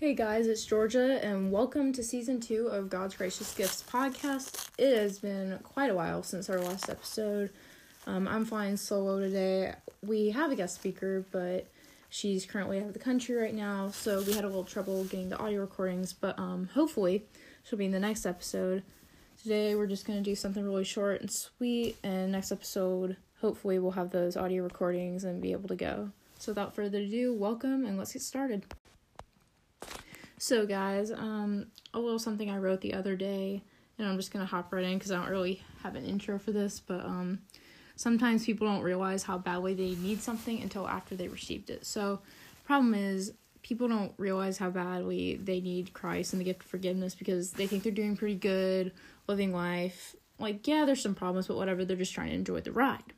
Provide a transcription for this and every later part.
Hey guys, it's Georgia, and welcome to season two of God's Gracious Gifts podcast. It has been quite a while since our last episode. Um, I'm flying solo today. We have a guest speaker, but she's currently out of the country right now, so we had a little trouble getting the audio recordings, but um, hopefully she'll be in the next episode. Today we're just going to do something really short and sweet, and next episode, hopefully, we'll have those audio recordings and be able to go. So without further ado, welcome and let's get started. So, guys, um, a little something I wrote the other day, and I'm just gonna hop right in because I don't really have an intro for this, but um, sometimes people don't realize how badly they need something until after they received it. So, problem is, people don't realize how badly they need Christ and the gift of forgiveness because they think they're doing pretty good, living life. Like, yeah, there's some problems, but whatever, they're just trying to enjoy the ride.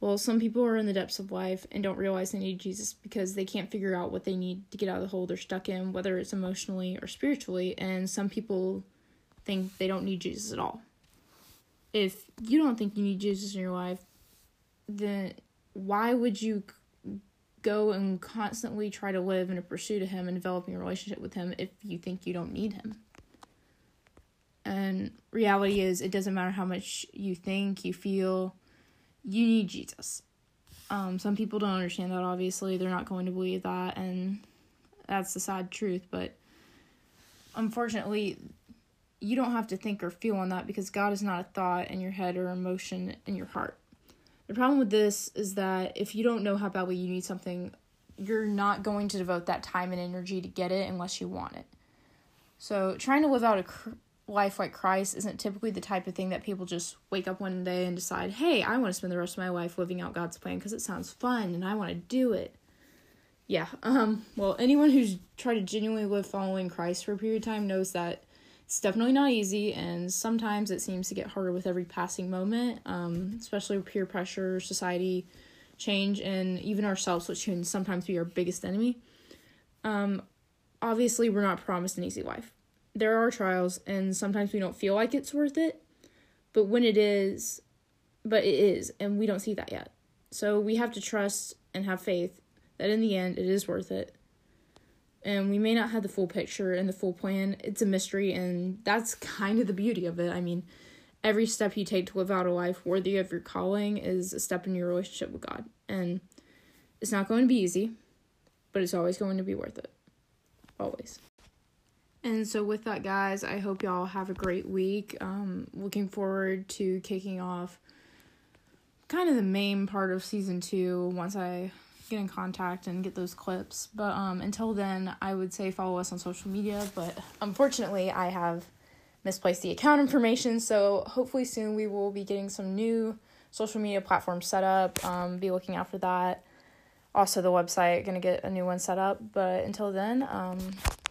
Well, some people are in the depths of life and don't realize they need Jesus because they can't figure out what they need to get out of the hole they're stuck in, whether it's emotionally or spiritually. And some people think they don't need Jesus at all. If you don't think you need Jesus in your life, then why would you go and constantly try to live in a pursuit of Him and developing a relationship with Him if you think you don't need Him? And reality is, it doesn't matter how much you think, you feel you need Jesus. Um, some people don't understand that, obviously. They're not going to believe that, and that's the sad truth. But unfortunately, you don't have to think or feel on that because God is not a thought in your head or emotion in your heart. The problem with this is that if you don't know how badly you need something, you're not going to devote that time and energy to get it unless you want it. So, trying to live out a life like Christ isn't typically the type of thing that people just wake up one day and decide, hey, I want to spend the rest of my life living out God's plan because it sounds fun and I want to do it. Yeah, um, well, anyone who's tried to genuinely live following Christ for a period of time knows that it's definitely not easy, and sometimes it seems to get harder with every passing moment, um, especially with peer pressure, society change, and even ourselves, which can sometimes be our biggest enemy. Um, obviously, we're not promised an easy life there are trials and sometimes we don't feel like it's worth it but when it is but it is and we don't see that yet. So we have to trust and have faith that in the end it is worth it. And we may not have the full picture and the full plan. It's a mystery and that's kind of the beauty of it. I mean every step you take to live out a life worthy of your calling is a step in your relationship with god. And it's not going to be easy but it's always going to be worth it. Always and so, with that, guys, I hope y'all have a great week. Um, looking forward to kicking off kind of the main part of season two once I get in contact and get those clips. But um, until then, I would say follow us on social media. But unfortunately, I have misplaced the account information. So, hopefully, soon we will be getting some new social media platforms set up. Um, be looking out for that. Also, the website, gonna get a new one set up. But until then, um,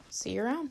see you around.